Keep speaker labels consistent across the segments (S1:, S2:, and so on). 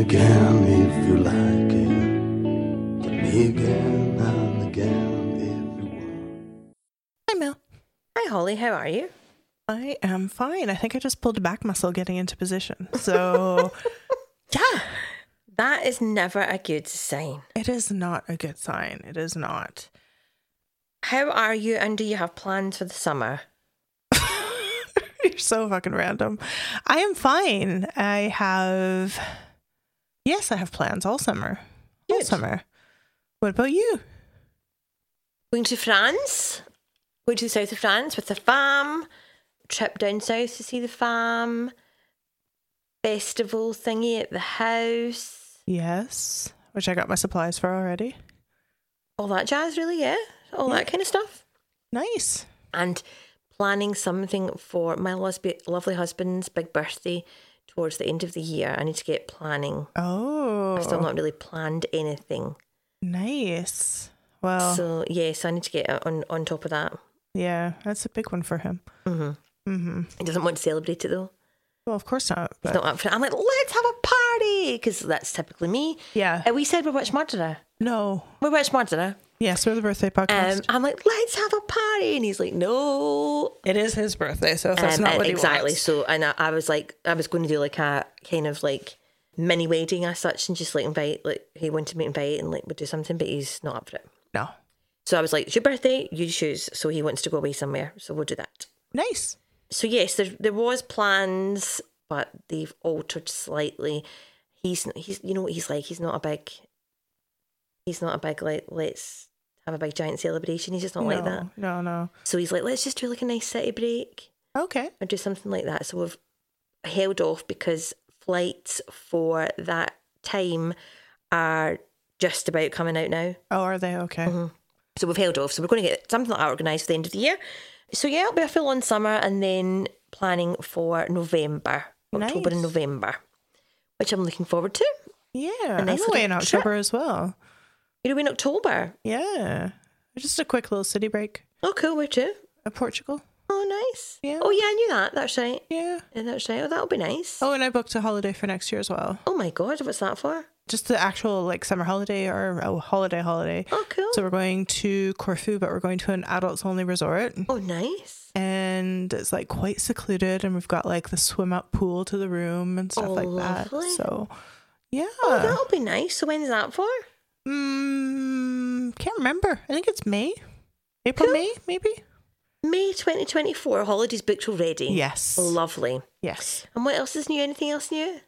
S1: And again if you like it. Call me again and again if you want.
S2: Hi, Mel.
S3: Hi, Holly. How are you?
S2: I am fine. I think I just pulled a back muscle getting into position. So, yeah,
S3: That is never a good sign.
S2: it is not a good sign. It is not.
S3: How are you and do you have plans for the summer?
S2: You're so fucking random. I am fine. I have, yes, I have plans all summer. All
S3: Good.
S2: summer. What about you?
S3: Going to France? Going to the south of France with the fam? Trip down south to see the fam? Festival thingy at the house?
S2: Yes, which I got my supplies for already.
S3: All that jazz, really, yeah? All that kind of stuff.
S2: Nice.
S3: and planning something for my lovely husband's big birthday towards the end of the year. I need to get planning.
S2: Oh,
S3: I've still not really planned anything.
S2: nice. Well,
S3: So, yes, I need to get on, on top of that.
S2: yeah, that's a big one for him.
S3: hmm
S2: hmm
S3: He doesn't want to celebrate it though.
S2: Well, of course not.
S3: He's not up for it. I'm like, let's have a party because that's typically me.
S2: yeah,
S3: Uh, we said we're Which Murderer.
S2: no.
S3: We're Which Murderer.
S2: Yes, we're the birthday podcast.
S3: Um, I'm like, let's have a party. And he's like, no.
S2: it is his birthday, so that's
S3: Um,
S2: not what he
S3: exactly. So, and I, I was like, I was going to do like a kind of like mini wedding as such, and just like invite, like he wanted me to invite and like would do something, but he's not up for it.
S2: No.
S3: So I was like, it's your birthday, you choose. So he wants to go away somewhere, so we'll do that.
S2: Nice.
S3: So yes, there there was plans, but they've altered slightly. He's he's you know what he's like. He's not a big. He's not a big like let's have a big giant celebration. He's just not like that.
S2: No, no.
S3: So he's like, let's just do like a nice city break.
S2: Okay.
S3: or do something like that. So we've held off because flights for that time are just about coming out now.
S2: Oh, are they okay?
S3: Mm-hmm. So we've held off. So we're going to get something like that organised for the end of the year. So yeah, it'll be a full on summer and then planning for November, October and November, which I'm looking forward to.
S2: Yeah,
S3: A nice
S2: I'm away in
S3: little trip.
S2: October as well.
S3: You're away in October.
S2: Yeah, just a quick little city break.
S3: Oh, cool. Where to?
S2: Uh, Portugal.
S3: Oh, nice.
S2: Yeah.
S3: Oh, yeah, I knew that. That's right.
S2: Yeah.
S3: Yeah, that's right. Oh, that'll be nice.
S2: Oh, and I booked a holiday for next year as well.
S3: Oh my God, what's that for?
S2: Just the actual like summer holiday or oh, holiday holiday.
S3: Oh, cool.
S2: So we're going to Corfu, but we're going to an adults only resort.
S3: Oh, nice.
S2: And it's like quite secluded, and we've got like the swim up pool to the room and stuff
S3: Oh,
S2: like that. So, yeah.
S3: Oh, that'll be nice. So when's that for?
S2: Mm, can't remember. I think it's May, April,
S3: Cool.
S2: May, maybe.
S3: May 2024. Holidays booked already.
S2: Yes.
S3: Lovely.
S2: Yes.
S3: And what else is new? Anything else new?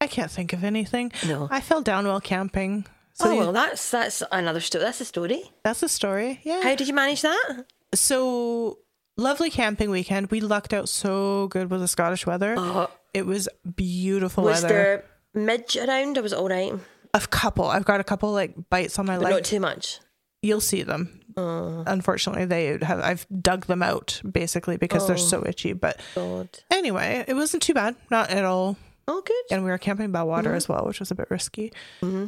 S2: I can't think of anything.
S3: No.
S2: I fell down while camping. So
S3: oh, well, that's that's another story. That's a story.
S2: that's a story. Yeah.
S3: How did you manage that?
S2: so lovely camping weekend. We lucked out so good with the Scottish weather.
S3: Oh,
S2: It was beautiful
S3: was
S2: weather.
S3: there midge around or was all right?
S2: A couple. I've got a couple like bites on my
S3: But
S2: leg.
S3: not too much.
S2: You'll see them.
S3: Oh,
S2: Unfortunately, they have. I've dug them out basically because they're
S3: Oh.
S2: so itchy. But
S3: God.
S2: anyway, it wasn't too bad. Not at all.
S3: Oh, good.
S2: And we were camping by water
S3: Mm-hmm.
S2: as well, which was a bit risky.
S3: hmm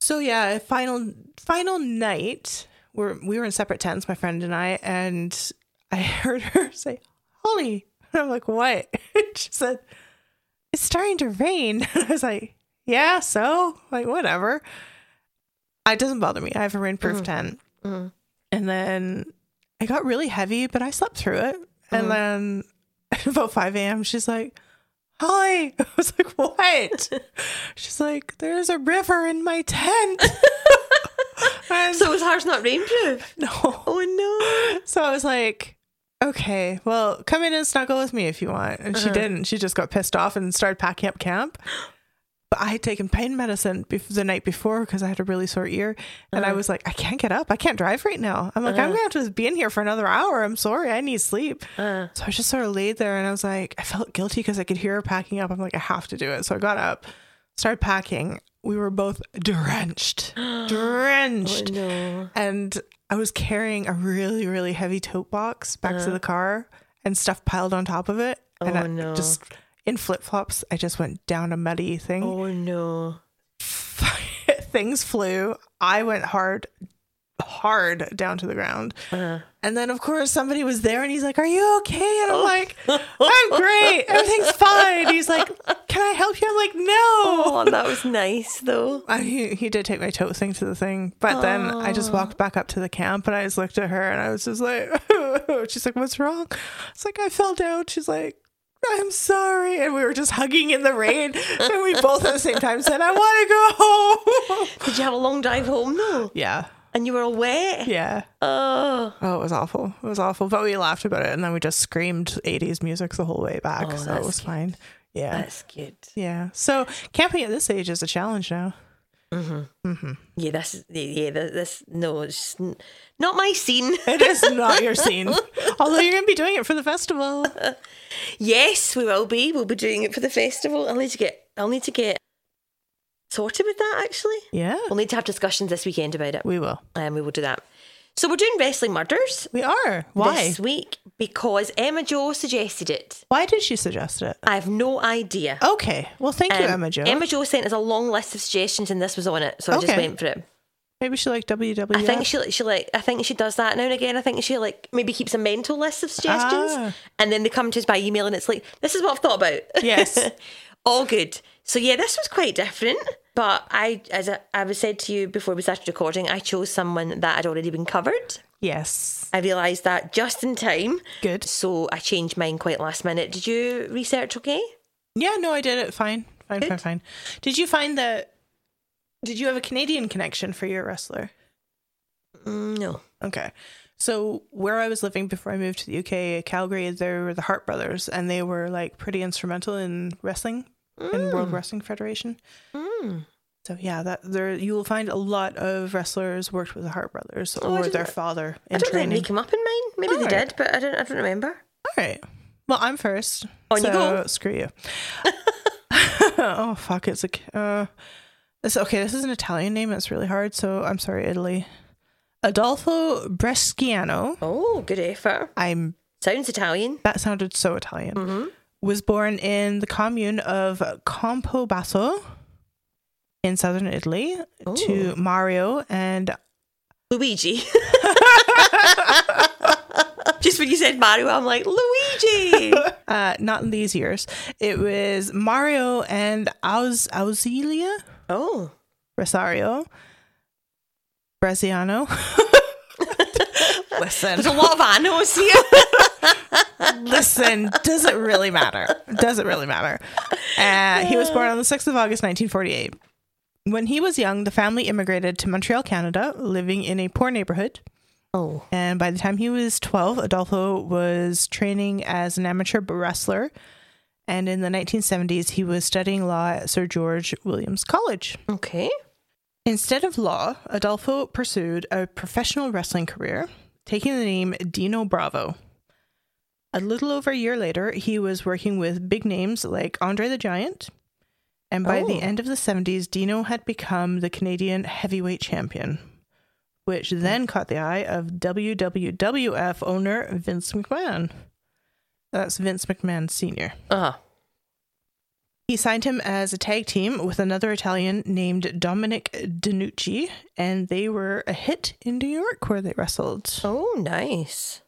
S2: So yeah, final final night. We're we were in separate tents, my friend and I, and I heard her say, "Holly," and I'm like, "What?" she said, "It's starting to rain." And I was like, yeah, so like whatever. It doesn't bother me. I have a rainproof mm-hmm. tent.
S3: Mhm.
S2: And then it got really heavy, but I slept through it. And mm-hmm. then about 5 a.m., she's like, Hi. I was like, What? she's like, There's a river in my tent. And-
S3: So was hers not rainproof?
S2: no.
S3: Oh
S2: So I was like, okay, well, come in and snuggle with me if you want. And she uh-huh. didn't. She just got pissed off and started packing up camp. But I had taken pain medicine bef- the night before because I had a really sore ear. And I was like, I can't get up. I can't drive right now. I'm like, I'm going to have to be in here for another hour. I'm sorry. I need sleep.
S3: Uh.
S2: So I just sort of laid there and I was like, I felt guilty because I could hear her packing up. I'm like, I have to do it. So I got up, started packing. We were both drenched, drenched.
S3: no.
S2: And I was carrying a really, really heavy tote box back to the car and stuff piled on top of it. and
S3: Uh-huh. Oh,
S2: I
S3: no.
S2: just in flip flops, I just went down a muddy thing.
S3: Oh no.
S2: Things flew. I went hard, hard down to the ground.
S3: Uh-huh.
S2: And then, of course, somebody was there and he's like, Are you okay? And
S3: Oh.
S2: I'm like, I'm great. Everything's fine. He's like, Can I help you? I'm like, No.
S3: Oh, that was nice though.
S2: I, he, he did take my tote thing to the thing, but then I just walked back up to the camp and I just looked at her and I was just like, she's like, what's wrong? It's like, I fell down. She's like, I'm sorry. And we were just hugging in the rain and we both at the same time said, I want to go home.
S3: Did you have a long drive home though?
S2: Yeah.
S3: And you were all wet?
S2: Yeah.
S3: Oh.
S2: Oh, it was awful. It was awful. But we laughed about it and then we just screamed 80s music the whole way back.
S3: Oh,
S2: so it was fine. Yeah.
S3: That's good.
S2: Yeah. So camping at this age is a challenge now. Mm-hmm. Mm-hmm.
S3: Yeah, this is yeah, this, this no, it's not my scene.
S2: It is not your scene. Although you're going to be doing it for the festival.
S3: yes, we will be. We'll be doing it for the festival. I'll need to get I'll need to get sorted with that actually.
S2: Yeah.
S3: We'll need to have discussions this weekend about it.
S2: We will.
S3: And we will do that. So we're doing wrestling murders
S2: We are. Why?
S3: this week because Emma Jo suggested it.
S2: Why did she suggest it?
S3: I have no idea.
S2: Okay. Well, thank you,
S3: Um,
S2: Emma Jo.
S3: Emma Jo sent us a long list of suggestions, and this was on it, so I just went for it.
S2: Maybe she liked WWF.
S3: I think she she like I think she does that now and again. I think she like maybe keeps a mental list of suggestions,
S2: Ah.
S3: and then they come to us by email, and it's like this is what I've thought about.
S2: Yes.
S3: all good. So yeah, this was quite different. But I, as I, I was said to you before we started recording, I chose someone that had already been covered.
S2: Yes.
S3: I realised that just in time.
S2: Good.
S3: So I changed mine quite last minute. Did you research okay?
S2: Yeah, no, I did it. Fine. Fine,
S3: Good.
S2: fine, fine. Did you find that? Did you have a Canadian connection for your wrestler?
S3: Mm, no.
S2: Okay. So where I was living before I moved to the UK, Calgary, there were the Hart brothers, and they were like pretty instrumental in wrestling in World Wrestling Federation.
S3: Mm.
S2: So yeah, that there you will find a lot of wrestlers worked with the Hart brothers
S3: Oh,
S2: or their father
S3: I don't
S2: training.
S3: think they came up in mine. Maybe they
S2: Alright.
S3: did, but I don't. I don't remember.
S2: All right. Well, I'm first.
S3: On you go.
S2: screw you. oh fuck! It's like uh, this. Okay, this is an Italian name. It's really hard. So I'm sorry, Italy. Adolfo Bresciano.
S3: Oh, good effort.
S2: I'm.
S3: Sounds Italian.
S2: That sounded so Italian.
S3: Mm-hmm.
S2: Was born in the commune of Campobasso in southern Italy to Mario and
S3: Luigi. Just when you said Mario, I'm like Luigi.
S2: uh, not in these years. It was Mario and Aus Auxilia.
S3: oh,
S2: Rosario, Braziano. listen,
S3: there's a lot of annos here.
S2: listen. Does it really matter? Does it really matter? Uh, he was born on the 6th of August, 1948. When he was young, the family immigrated to Montreal, Canada, living in a poor neighborhood.
S3: oh,
S2: And by the time he was 12, Adolfo was training as an amateur wrestler. And in the 1970s, he was studying law at Sir George Williams College.
S3: okay.
S2: Instead of law, Adolfo pursued a professional wrestling career, taking the name Dino Bravo. A little over a year later, he was working with big names like Andre the Giant. And by
S3: Oh.
S2: the end of the 70s, Dino had become the Canadian heavyweight champion, which then caught the eye of WWF owner Vince McMahon. That's Vince McMahon Sr.
S3: Uh
S2: He signed him as a tag team with another Italian named Dominic DeNucci, and they were a hit in New York where they wrestled.
S3: oh, nice.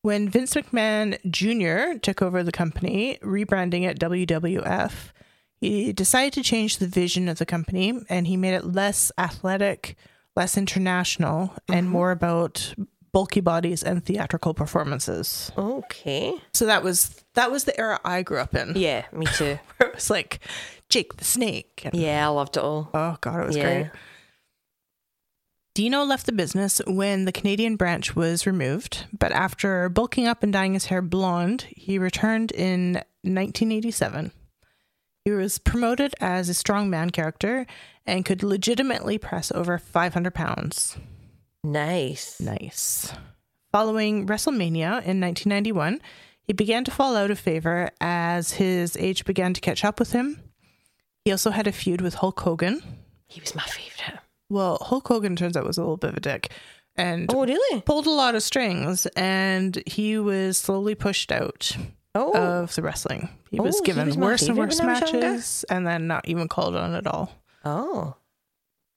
S2: When Vince McMahon Jr. took over the company, rebranding it WWF, He decided to change the vision of the company and he made it less athletic, less international, and uh-huh. more about bulky bodies and theatrical performances.
S3: Okay.
S2: So that was that was the era I grew up in.
S3: Yeah, me too.
S2: Where it was like Jake the Snake. and-
S3: Yeah, I loved it all.
S2: Oh god, it was
S3: Yeah.
S2: great. Dino left the business when the Canadian branch was removed, but after bulking up and dyeing his hair blonde, he returned in 1987. He was promoted as a strongman character and could legitimately press over 500 pounds.
S3: Nice.
S2: Nice. Following WrestleMania in 1991, he began to fall out of favor as his age began to catch up with him. He also had a feud with Hulk Hogan.
S3: He was my favorite.
S2: Well, Hulk Hogan turns out was a little bit of a dick and
S3: Oh, really?
S2: pulled a lot of strings, and he was slowly pushed out
S3: Oh,
S2: of the wrestling. He
S3: Oh,
S2: was
S3: he
S2: given
S3: was
S2: worse and worse matches, and then not even called on at all.
S3: oh,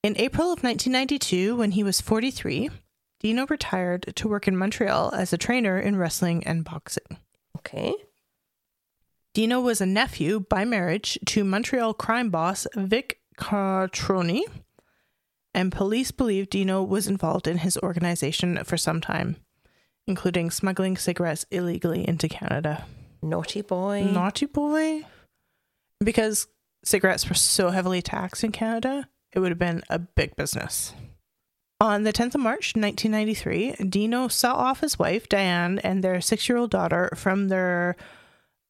S2: In April of 1992, when he was 43, Dino retired to work in Montreal as a trainer in wrestling and boxing.
S3: okay.
S2: Dino was a nephew by marriage to Montreal crime boss Vic Cotroni, and police believe Dino was involved in his organization for some time, including smuggling cigarettes illegally into Canada.
S3: Naughty boy.
S2: Naughty boy. Because cigarettes were so heavily taxed in Canada, it would have been a big business. On the 10th of March 1993, Dino saw off his wife, Diane, and their six year old daughter from their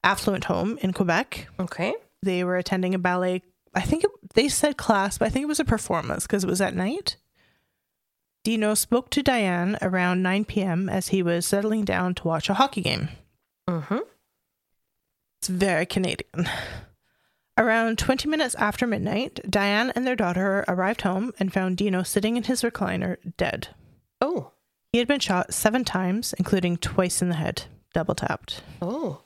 S2: affluent home in Quebec.
S3: Okay.
S2: They were attending a ballet. I think it, they said class, but I think it was a performance because it was at night. Dino spoke to Diane around 9 p.m. as he was settling down to watch a hockey game.
S3: Mm-hmm.
S2: It's very Canadian. Around 20 minutes after midnight, Diane and their daughter arrived home and found Dino sitting in his recliner, dead.
S3: Oh,
S2: He had been shot seven times, including twice in the head, double tapped.
S3: oh.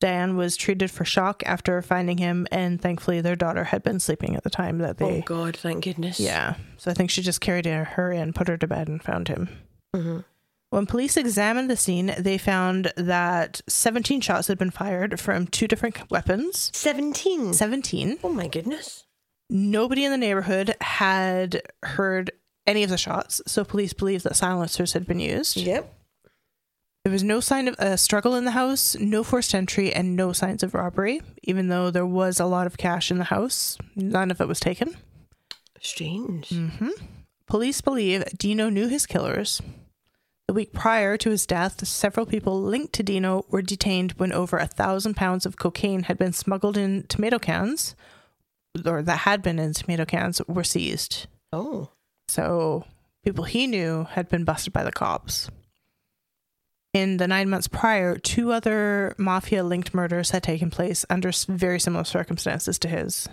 S2: Diane was treated for shock after finding him, and thankfully their daughter had been sleeping at the time that they. Oh.
S3: God! Thank goodness.
S2: Yeah, so I think she just carried her in, put her to bed, and found him.
S3: Mm-hmm.
S2: When police examined the scene, they found that 17 shots had been fired from two different weapons.
S3: Seventeen.
S2: 17.
S3: Oh my goodness.
S2: Nobody in the neighborhood had heard any of the shots, so police believe that silencers had been used.
S3: Yep.
S2: There was no sign of a struggle in the house, no forced entry, and no signs of robbery, even though there was a lot of cash in the house. None of it was taken.
S3: Strange.
S2: hmm Police believe Dino knew his killers. The week prior to his death, several people linked to Dino were detained when over a thousand pounds of cocaine had been smuggled in tomato cans, or that had been in tomato cans, were seized.
S3: Oh.
S2: So people he knew had been busted by the cops. In the nine months prior, two other mafia linked murders had taken place under very similar circumstances to his.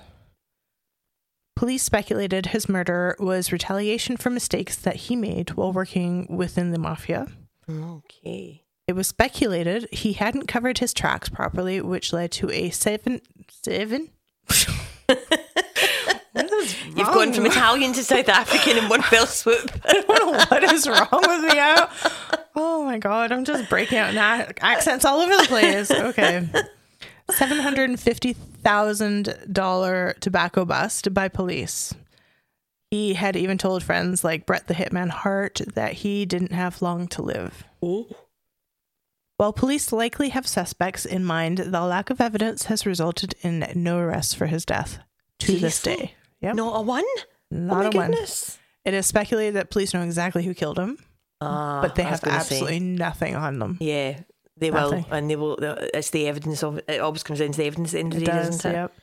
S2: Police speculated his murder was retaliation for mistakes that he made while working within the mafia.
S3: Okay.
S2: It was speculated he hadn't covered his tracks properly, which led to a seven seven. what is
S3: You've gone from Italian to South African in one fell swoop.
S2: I don't know what is wrong with me. I oh my god, I'm just breaking out in accents all over the place. Okay. Seven hundred and fifty thousand dollar tobacco bust by police. He had even told friends like Bret the Hitman Hart that he didn't have long to live. While police likely have suspects in mind, the lack of evidence has resulted in no arrests for his death to this day. Yep.
S3: Not a one?
S2: Not
S3: oh
S2: a one. It is speculated that police know exactly who killed him,
S3: Ah,
S2: but they have
S3: gonna say.
S2: absolutely nothing on them.
S3: Yeah, they
S2: Nothing.
S3: will, and they will. It's the evidence of it. Always comes down to the evidence at the end of the
S2: It
S3: day,
S2: does,
S3: doesn't it?
S2: yep.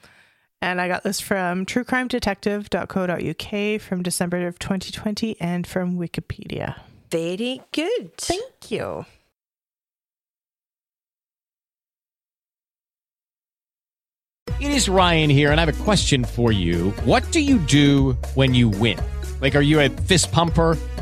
S2: And I got this from truecrimedetective.co.uk from December of 2020 and from Wikipedia.
S3: Very good.
S2: Thank you.
S4: It is Ryan here, and I have a question for you. What do you do when you win? Like, are you a fist pumper?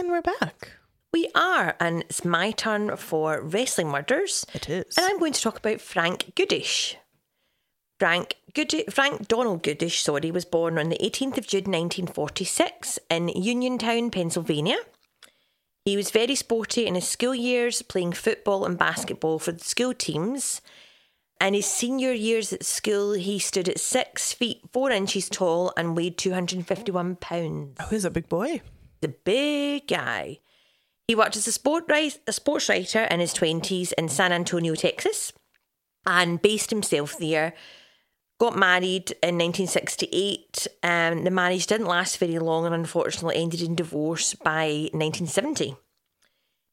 S2: And we're back.
S3: We are, and it's my turn for Wrestling Murders.
S2: It is.
S3: And I'm going to talk about Frank Goodish. Frank Goodish, Frank Donald Goodish, sorry, was born on the 18th of June 1946 in Uniontown, Pennsylvania. He was very sporty in his school years, playing football and basketball for the school teams. In his senior years at school, he stood at six feet four inches tall and weighed 251 pounds.
S2: Oh, he's a big boy.
S3: The big guy. He worked as a, sport write, a sports writer in his 20s in San Antonio, Texas, and based himself there. Got married in 1968. and um, the marriage didn't last very long and unfortunately ended in divorce by 1970.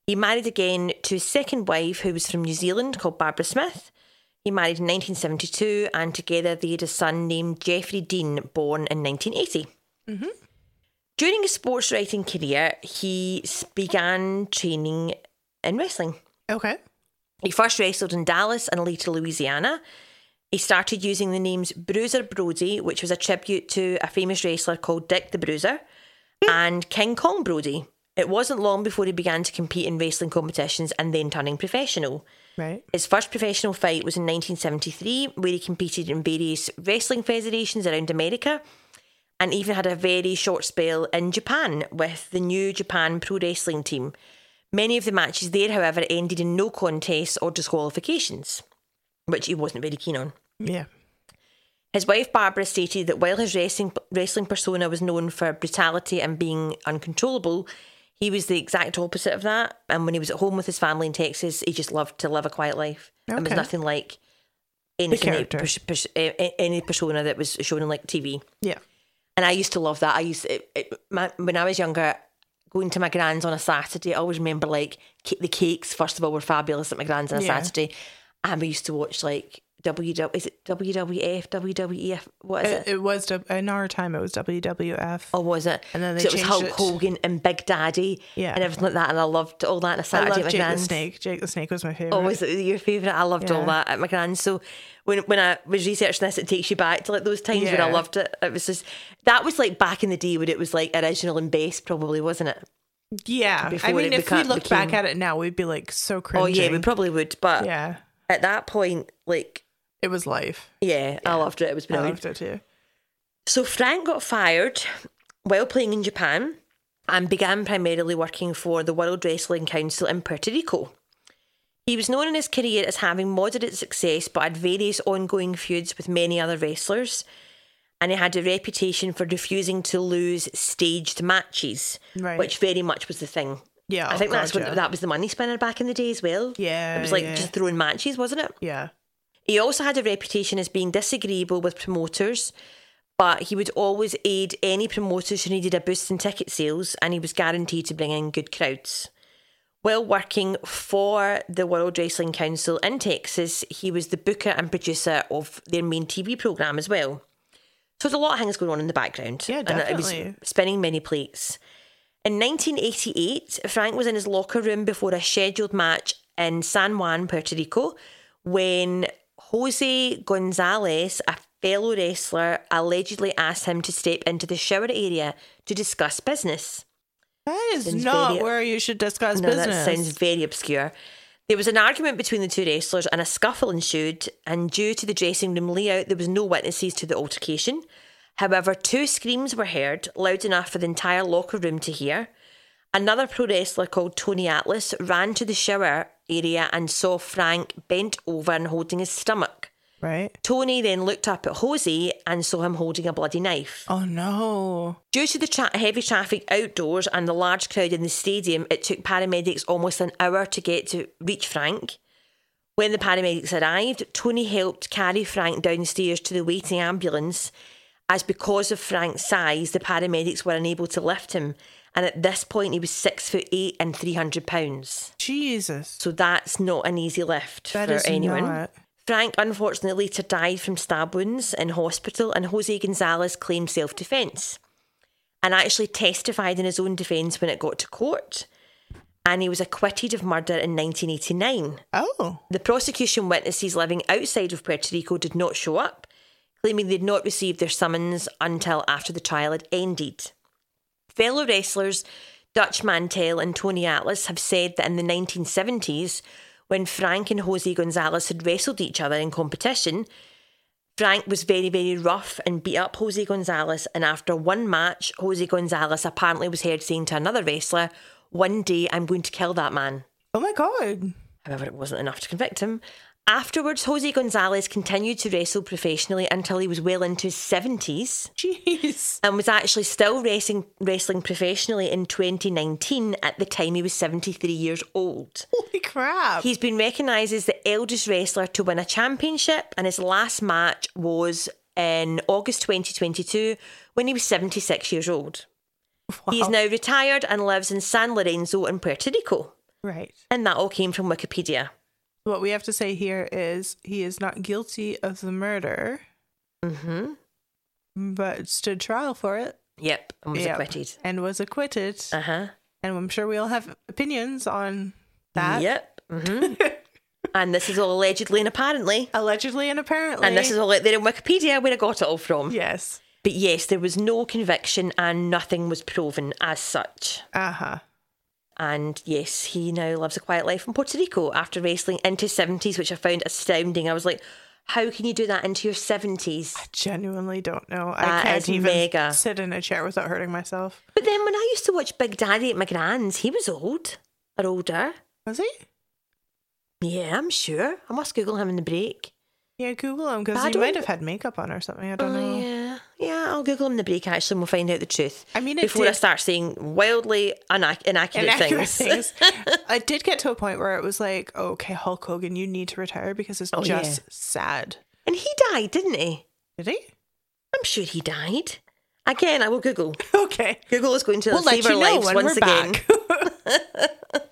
S3: He married again to his second wife, who was from New Zealand, called Barbara Smith. He married in 1972, and together they had a son named Jeffrey Dean, born in 1980. Mm-hmm. During his sports writing career, he began training in wrestling.
S2: Okay.
S3: He first wrestled in Dallas and later Louisiana. He started using the names Bruiser Brody, which was a tribute to a famous wrestler called Dick the Bruiser, hmm. and King Kong Brody. It wasn't long before he began to compete in wrestling competitions and then turning professional.
S2: Right.
S3: His first professional fight was in 1973, where he competed in various wrestling federations around America and even had a very short spell in Japan with the New Japan Pro Wrestling team. Many of the matches there, however, ended in no contests or disqualifications, which he wasn't very keen on.
S2: Yeah.
S3: His wife Barbara stated that while his wrestling, wrestling persona was known for brutality and being uncontrollable, he was the exact opposite of that. And when he was at home with his family in Texas, he just loved to live a quiet life. okay. And was nothing like anything that-
S2: character.
S3: pers- pers- eh, eh, any persona that was shown on like TV.
S2: Yeah.
S3: And I used to love that. I used it, it, my, when I was younger, going to my grand's on a Saturday. I always remember like the cakes. First of all, were fabulous at my grand's on a
S2: Yeah.
S3: Saturday, and we used to watch like WW. Is it WWF? WWF? What is it?
S2: It, it was in our time. It was WWF.
S3: Or oh, was it?
S2: And then they
S3: so it was Hulk
S2: it.
S3: Hogan and Big Daddy,
S2: Yeah.
S3: and everything like that. And I loved all that on a
S2: I
S3: Saturday
S2: love
S3: at my
S2: Jake the. Snake. Jake the Snake was my favorite.
S3: Oh, was it your favourite? I loved all that at my grand's. So when when I was researching this, it takes you back to like those times when I loved it. It was just that was like back in the day when it was like original and best, probably wasn't it?
S2: Yeah.
S3: before
S2: I mean, if we
S3: beca-
S2: looked back at it now, we'd be like so cringy.
S3: Oh yeah, we probably would. But
S2: Yeah.
S3: at that point, like
S2: It was life.
S3: yeah, I loved it. It was
S2: I
S3: brilliant.
S2: loved it too.
S3: So Frank got fired while playing in Japan and began primarily working for the World Wrestling Council in Puerto Rico. He was known in his career as having moderate success but had various ongoing feuds with many other wrestlers. And he had a reputation for refusing to lose staged matches,
S2: Right.
S3: which very much was the thing.
S2: Yeah.
S3: I think that's
S2: God,
S3: what that was the money spinner back in the day as well.
S2: Yeah,
S3: it was like
S2: yeah.
S3: just throwing matches, wasn't it?
S2: Yeah.
S3: He also had a reputation as being disagreeable with promoters, but he would always aid any promoters who needed a boost in ticket sales, and he was guaranteed to bring in good crowds. While working for the World Wrestling Council in Texas, he was the booker and producer of their main TV program as well. So there's a lot of things going on in the background.
S2: Yeah,
S3: And it was
S2: definitely.
S3: spinning many plates. In 1988, Frank was in his locker room before a scheduled match in San Juan, Puerto Rico, when Jose Gonzalez, a fellow wrestler, allegedly asked him to step into the shower area to discuss business.
S2: That is
S3: Sounds
S2: not
S3: very-
S2: where you should discuss
S3: No,
S2: business.
S3: that sounds very obscure. There was an argument between the two wrestlers and a scuffle ensued, and due to the dressing room layout, there was no witnesses to the altercation. However, two screams were heard, loud enough for the entire locker room to hear. Another pro wrestler called Tony Atlas ran to the shower area and saw Frank bent over and holding his stomach.
S2: Right.
S3: Tony then looked up at Jose and saw him holding a bloody knife.
S2: Oh no.
S3: Due to the tra- heavy traffic outdoors and the large crowd in the stadium, it took paramedics almost an hour to get to reach Frank. When the paramedics arrived, Tony helped carry Frank downstairs to the waiting ambulance, as because of Frank's size, the paramedics were unable to lift him. And at this point, he was six foot eight and three hundred pounds.
S2: Jesus.
S3: So that's not an easy lift
S2: That
S3: for
S2: is
S3: anyone.
S2: not.
S3: Frank unfortunately later died from stab wounds in hospital, and Jose Gonzalez claimed self defence and actually testified in his own defence when it got to court. And he was acquitted of murder in 1989.
S2: Oh.
S3: The prosecution witnesses living outside of Puerto Rico did not show up, claiming they'd not received their summons until after the trial had ended. Fellow wrestlers Dutch Mantell and Tony Atlas have said that in the 1970s, when Frank and Jose Gonzalez had wrestled each other in competition, Frank was very, very rough and beat up Jose Gonzalez. And after one match, Jose Gonzalez apparently was heard saying to another wrestler, One day I'm going to kill that man.
S2: Oh my god.
S3: However, it wasn't enough to convict him. Afterwards, Jose Gonzalez continued to wrestle professionally until he was well into his 70s
S2: Jeez.
S3: and was actually still wrestling, wrestling professionally in 2019 at the time he was 73 years old.
S2: Holy crap.
S3: He's been recognised as the eldest wrestler to win a championship, and his last match was in August 2022 when he was 76 years old. He is now retired and lives in San Lorenzo in Puerto Rico.
S2: right.
S3: And that all came from Wikipedia.
S2: What we have to say here is he is not guilty of the murder,
S3: hmm
S2: but stood trial for it.
S3: Yep, and was
S2: Yep.
S3: acquitted.
S2: And was acquitted.
S3: Uh huh.
S2: And I'm sure we all have opinions on that.
S3: Yep. hmm and this is all allegedly and apparently.
S2: Allegedly and apparently.
S3: And this is all out there in Wikipedia where I got it all from.
S2: Yes.
S3: But yes, there was no conviction and nothing was proven as such.
S2: Uh huh.
S3: And yes, he now lives a quiet life in Puerto Rico after wrestling into his 70s, which I found astounding. I was like, how can you do that into your 70s?
S2: I Genuinely don't know. I can't even
S3: mega.
S2: sit in a chair without hurting myself.
S3: But then when I used to watch Big Daddy at my grand's, he was old or older.
S2: Was he?
S3: Yeah, I'm sure. I must Google him in the break.
S2: Yeah, Google him because he might have had makeup on or something. I don't
S3: Oh,
S2: know.
S3: yeah. Yeah, I'll Google him in the break actually and we'll find out the truth.
S2: I mean, it
S3: before I start saying wildly inac- inaccurate,
S2: Inaccurate
S3: things.
S2: things. I did get to a point where it was like, oh, okay, Hulk Hogan, you need to retire because it's
S3: Oh,
S2: just
S3: yeah.
S2: sad.
S3: and he died, didn't he?
S2: Did he?
S3: I'm sure he died. Again, I will Google.
S2: Okay.
S3: Google is going to
S2: We'll
S3: save our lives once again.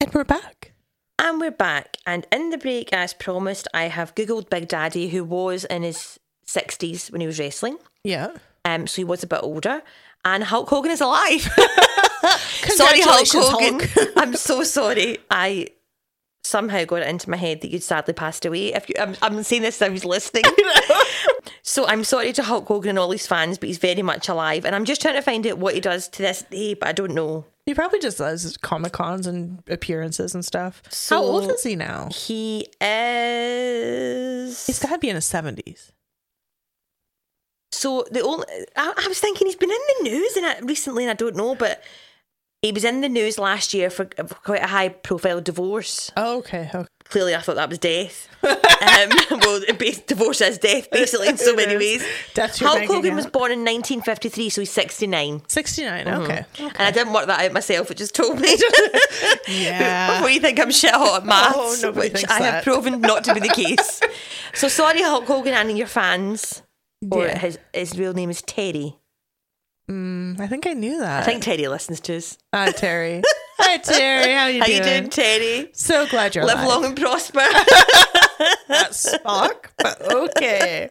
S2: and we're back.
S3: And we're back. And in the break, as promised, I have Googled Big Daddy, who was in his 60s when he was wrestling.
S2: Yeah.
S3: Um, so he was a bit older. And Hulk Hogan is alive. sorry, Hulk Hogan.
S2: Hulk.
S3: I'm so sorry. I somehow got it into my head that you'd sadly passed away. If you, I'm, I'm saying this as I was listening. so I'm sorry to Hulk Hogan and all his fans, but he's very much alive. And I'm just trying to find out what he does to this day, but I don't know.
S2: He probably just does comic cons and appearances and stuff.
S3: So-
S2: How old is he now?
S3: He is.
S2: He's got to be in his 70s.
S3: So the only I, I was thinking he's been in the news and I, recently, and I don't know, but he was in the news last year for, quite a high profile divorce.
S2: Oh, okay. okay.
S3: Clearly, I thought that was death. um, well, divorce is death, basically, in so
S2: It
S3: many
S2: is.
S3: ways.
S2: That's your
S3: Hulk Hogan was born in 1953, so he's 69.
S2: 69.
S3: Mhm.
S2: Okay.
S3: And I didn't work that out myself, it just told me.
S2: Yeah.
S3: Before you think I'm shit hot at maths,
S2: Oh,
S3: which I have
S2: that.
S3: proven not to be the case. so sorry, Hulk Hogan, and your fans. Or
S2: Yeah.
S3: his, his real name is Terry.
S2: Mm, I think I knew that.
S3: I think Terry listens to us.
S2: Hi, Terry. Hi, Terry. How you
S3: How
S2: doing?
S3: you doing, Terry?
S2: So glad you're
S3: Live
S2: alive.
S3: long and prosper.
S2: That's Spock, but okay.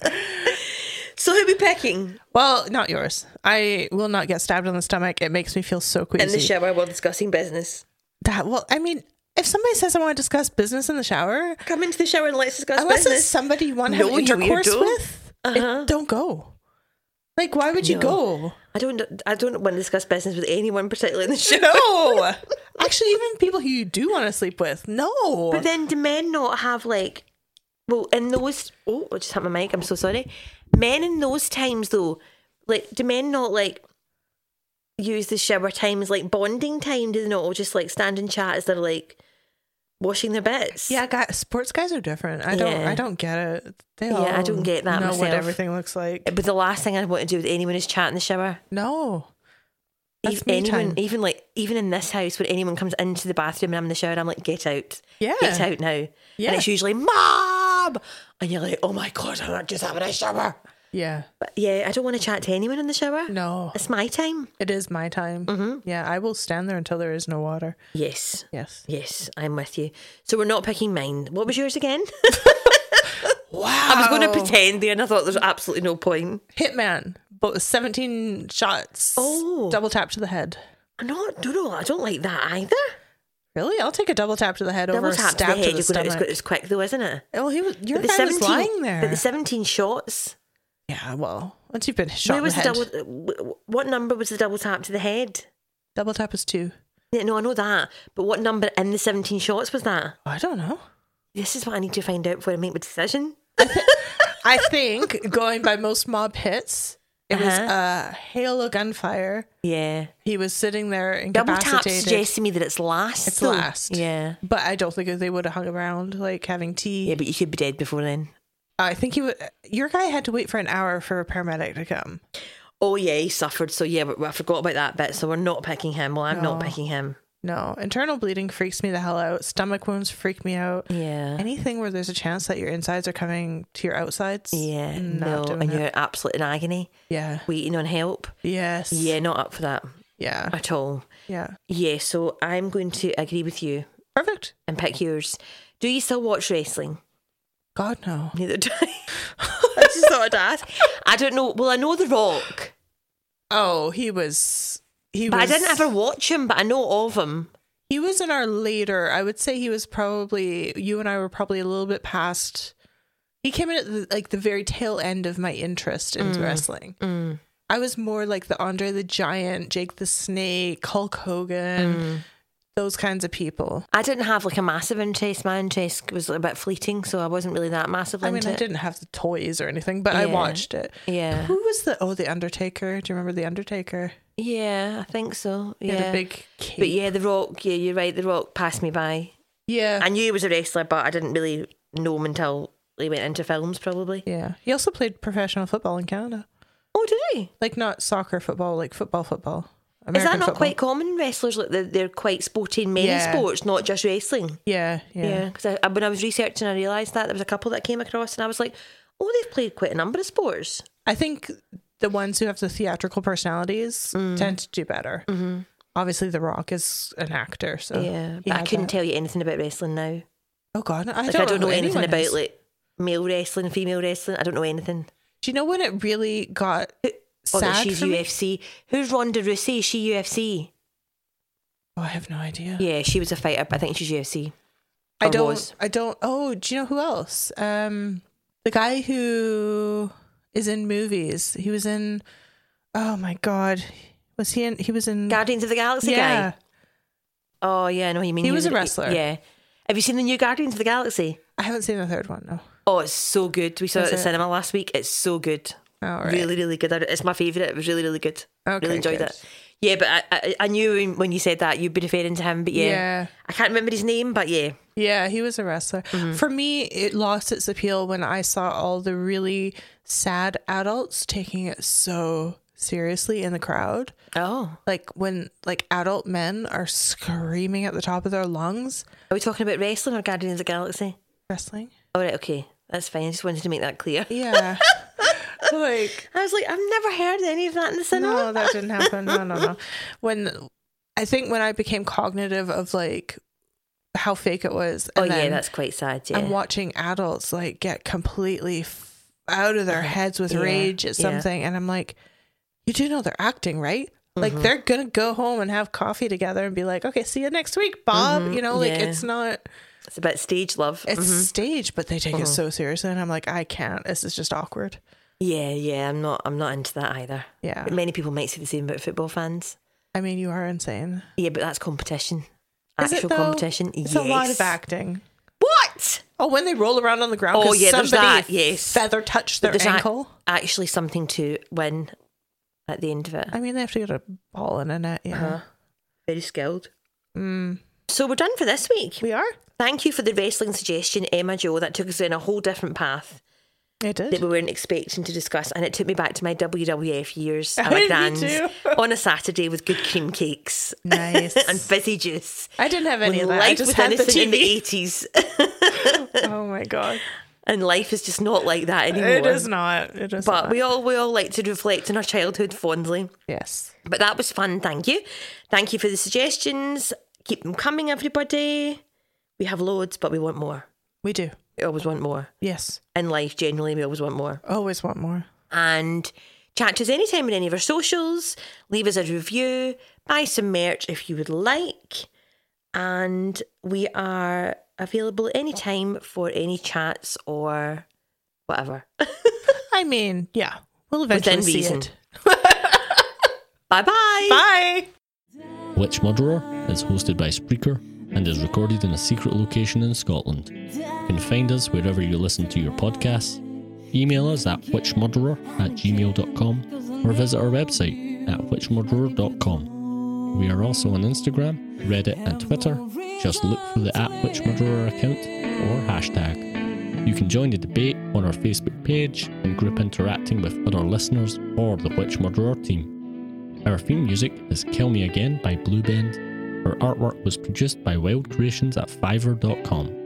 S3: so who'll be picking?
S2: Well, not yours. I will not get stabbed in the stomach. It makes me feel so queasy.
S3: In the shower while discussing business.
S2: That well, I mean, if somebody says I want to discuss business in the shower,
S3: Come into the shower and let's discuss
S2: unless
S3: business.
S2: it's somebody you want to
S3: No,
S2: have intercourse with, it-
S3: Uh-huh.
S2: don't go. Like, why would you
S3: No.
S2: go?
S3: I don't. I don't want to discuss business with anyone, particularly in the show.
S2: No. Actually, even people who you do want to sleep with, no.
S3: But then, do men not have like? Well, in those. Oh, I just hit my mic. I'm so sorry. Men in those times, though, like, do men not like use the shower time as like bonding time? Do they not just like stand and chat as they're like washing their bits?
S2: yeah, guy, sports guys are different. I don't.
S3: Yeah.
S2: I don't get it. They
S3: Yeah, I don't get that
S2: Know what everything looks like.
S3: But the last thing I want to do with anyone is chat in the shower.
S2: No. That's
S3: If anyone,
S2: time.
S3: even like even in this house, when anyone comes into the bathroom and I'm in the shower, I'm like, get out,
S2: Yeah.
S3: get out now.
S2: Yeah.
S3: And it's usually mom, and you're like, oh my god, I'm not just having a shower.
S2: Yeah.
S3: But yeah, I don't want to chat to anyone in the shower.
S2: No.
S3: It's my time.
S2: It is my time. Mm-hmm. Yeah, I will stand there until there is no water.
S3: Yes.
S2: Yes.
S3: Yes, I'm with you. So we're not picking mine. What was yours again?
S2: Wow.
S3: I was going to pretend there, and I thought there's absolutely no point.
S2: Hitman, but 17 shots.
S3: Oh.
S2: Double tap to the head.
S3: I don't, don't. I don't like that either.
S2: Really? I'll take a double tap to the head
S3: Double
S2: over a
S3: tap to the
S2: stab
S3: head.
S2: to the
S3: You're gonna, it's,
S2: stomach.
S3: it's quick though, isn't it?
S2: Oh, he was. Your
S3: But
S2: guy was lying there.
S3: But the 17 shots.
S2: Yeah, well, once you've been shot
S3: Where was
S2: the
S3: the
S2: head,
S3: double? What number was the double tap to the head?
S2: double tap is two.
S3: Yeah, no, I know that. But what number in the 17 shots was that?
S2: I don't know.
S3: This is what I need to find out before I make my decision.
S2: I think going by most mob hits, it was
S3: Uh-huh.
S2: a hail of gunfire.
S3: Yeah.
S2: He was sitting there
S3: Double tap
S2: incapacitated.
S3: suggests to me that it's last.
S2: It's
S3: though.
S2: last.
S3: Yeah.
S2: But I don't think they would have hung around like having tea.
S3: Yeah, but you could be dead before then.
S2: I think he would. Your guy had to wait for an hour for a paramedic to come.
S3: Oh, yeah, he suffered. So, yeah, but I forgot about that bit. So, we're not picking him. Well, I'm not picking him.
S2: No, internal bleeding freaks me the hell out. Stomach wounds freak me out.
S3: Yeah.
S2: Anything where there's a chance that your insides are coming to your outsides.
S3: Yeah. No. And you're absolutely in agony,
S2: Yeah.
S3: waiting on help.
S2: Yes.
S3: Yeah, not up for that
S2: Yeah.
S3: at all.
S2: Yeah.
S3: Yeah, so I'm going to agree with you
S2: Perfect.
S3: and pick yours. Do you still watch wrestling?
S2: God no.
S3: Neither do I. I just thought I'd ask. I don't know. Well, I know The Rock,
S2: Oh, he was. He
S3: but
S2: was.
S3: I didn't ever watch him, but I know of him.
S2: He was in our later. I would say he was probably. You and I were probably a little bit past. He came in at the, like the very tail end of my interest
S3: Mm.
S2: in wrestling. I was more like the Andre the Giant, Jake the Snake, Hulk Hogan,
S3: Mm.
S2: Those kinds of people.
S3: I didn't have like a massive interest. My interest was a bit fleeting, so I wasn't really that massively
S2: I mean, I
S3: it.
S2: didn't have the toys or anything, but I watched it.
S3: Yeah.
S2: Who was the oh the Undertaker? Do you remember the Undertaker?
S3: Yeah, I think so.
S2: He
S3: Yeah.
S2: had a big cape.
S3: but yeah, The Rock, yeah, you're right. The Rock passed me by.
S2: yeah,
S3: I knew he was a wrestler, but I didn't really know him until he went into films, probably.
S2: yeah. He also played professional football in Canada,
S3: Oh, did he?
S2: like not soccer football, like football football.
S3: Is that not
S2: football.
S3: quite common? Wrestlers, like they're, they're quite sporty in many
S2: Yeah.
S3: sports, not just wrestling.
S2: Yeah, yeah,
S3: Yeah, because I, when I was researching, I realised that there was a couple that came across, and I was like, oh, they've played quite a number of sports.
S2: I think the ones who have the theatrical personalities
S3: Mm.
S2: tend to do better. Mm-hmm. Obviously, The Rock is an actor, so
S3: yeah, but I couldn't
S2: that.
S3: tell you anything about wrestling now.
S2: Oh God, I
S3: Like,
S2: don't,
S3: I don't know,
S2: who
S3: anything about
S2: is.
S3: like male wrestling, female wrestling. I don't know anything.
S2: Do you know when it really got
S3: Oh, that she's? UFC. Who's Ronda Rousey? Is she UFC?
S2: Oh, I have no idea.
S3: Yeah, she was a fighter, but I think she's UFC.
S2: I don't.
S3: was.
S2: I don't. Oh, do you know who else? Um, the guy who is in movies. He was in. Oh my God, was he in? He was in.
S3: Guardians of the Galaxy
S2: yeah.
S3: guy. Oh yeah, I know you mean.
S2: He was a wrestler.
S3: Yeah. Have you seen the new Guardians of the Galaxy?
S2: I haven't seen the third one. No.
S3: Oh, it's so good. We saw
S2: Is
S3: it at the
S2: it?
S3: cinema last week. It's so good.
S2: All right.
S3: Really, really good. It's my favourite. It was really, really good.
S2: Okay,
S3: really enjoyed
S2: good.
S3: it. Yeah, but I, I, I knew when- when you said that you'd be referring to him. But yeah,
S2: Yeah.
S3: I can't remember his name. But yeah,
S2: Yeah, he was a wrestler.
S3: Mm-hmm.
S2: For me, it lost its appeal when I saw all the really sad adults taking it so seriously in the crowd.
S3: oh,
S2: Like when like adult men are screaming at the top of their lungs
S3: are we talking about wrestling or Guardians of the Galaxy?
S2: wrestling.
S3: All right, okay, that's fine. I just wanted to make that clear.
S2: Yeah. like
S3: I was like, I've never heard any of that in the cinema.
S2: no, that didn't happen. No, no, no. When I think when I became cognitive of like how fake it was.
S3: oh yeah, that's quite sad. Yeah,
S2: I'm watching adults like get completely f- out of their heads with
S3: Yeah,
S2: rage at
S3: yeah.
S2: something, and I'm like, you do know they're acting, right? Like
S3: Mm-hmm.
S2: they're gonna go home and have coffee together and be like, okay, see you next week, Bob. You know, like
S3: Mm-hmm. yeah.
S2: it's not
S3: it's about stage love.
S2: it's
S3: Mhm.
S2: stage, but they take
S3: Uh-huh.
S2: it so seriously, and I'm like, I can't. This is just awkward.
S3: Yeah, yeah, I'm not. I'm not into that either.
S2: Yeah.
S3: But many people might say the same about football fans.
S2: I mean, you are insane.
S3: Yeah, but that's competition.
S2: Is
S3: Actual
S2: though?
S3: competition.
S2: It's
S3: yes.
S2: a lot of acting.
S3: What?
S2: Oh, when they roll around on the ground.
S3: Oh, yeah, there's
S2: somebody
S3: that, yes.
S2: Feather touched their
S3: there's
S2: ankle.
S3: actually something to win at the end of it.
S2: I mean, they have to get a ball in a net. Yeah.
S3: Uh-huh. Very skilled.
S2: Mm.
S3: So we're done for this week.
S2: We are.
S3: Thank you for the wrestling suggestion, Emma Jo. That took us in a whole different path
S2: It did.
S3: that we weren't expecting to discuss, and it took me back to my WWF years at
S2: Me
S3: my grand's on a Saturday with good cream cakes
S2: Nice.
S3: and fizzy juice.
S2: I didn't have any
S3: When
S2: of that.
S3: life
S2: I just
S3: was
S2: had the
S3: innocent in the eighties,
S2: oh my god.
S3: and life is just not like that anymore.
S2: It is not. It is
S3: But
S2: not.
S3: we all we all like to reflect on our childhood fondly.
S2: yes.
S3: But that was fun. Thank you. Thank you for the suggestions. Keep them coming, everybody. We have loads, but we want more.
S2: We do.
S3: We always want more.
S2: Yes.
S3: In life, generally, we always want more.
S2: Always want more.
S3: And chat to us anytime on any of our socials. Leave us a review. Buy some merch if you would like. And we are available anytime for any chats or whatever.
S2: I mean, yeah. We'll eventually
S3: Within
S2: see
S3: reason.
S2: it.
S3: bye bye.
S2: Bye.
S5: Which Murderer is hosted by Spreaker and is recorded in a secret location in Scotland. You can find us wherever you listen to your podcasts. Email us at whichmurderer at gmail.com or visit our website at whichmurderer.com. We are also on Instagram, Reddit, and Twitter. Just look for the at whichmurderer account or hashtag. You can join the debate on our Facebook page and group interacting with other listeners or the Which Murderer team. Our theme music is Kill Me Again by Blue Bend. Our artwork was produced by Wild Creations at Fiverr.com.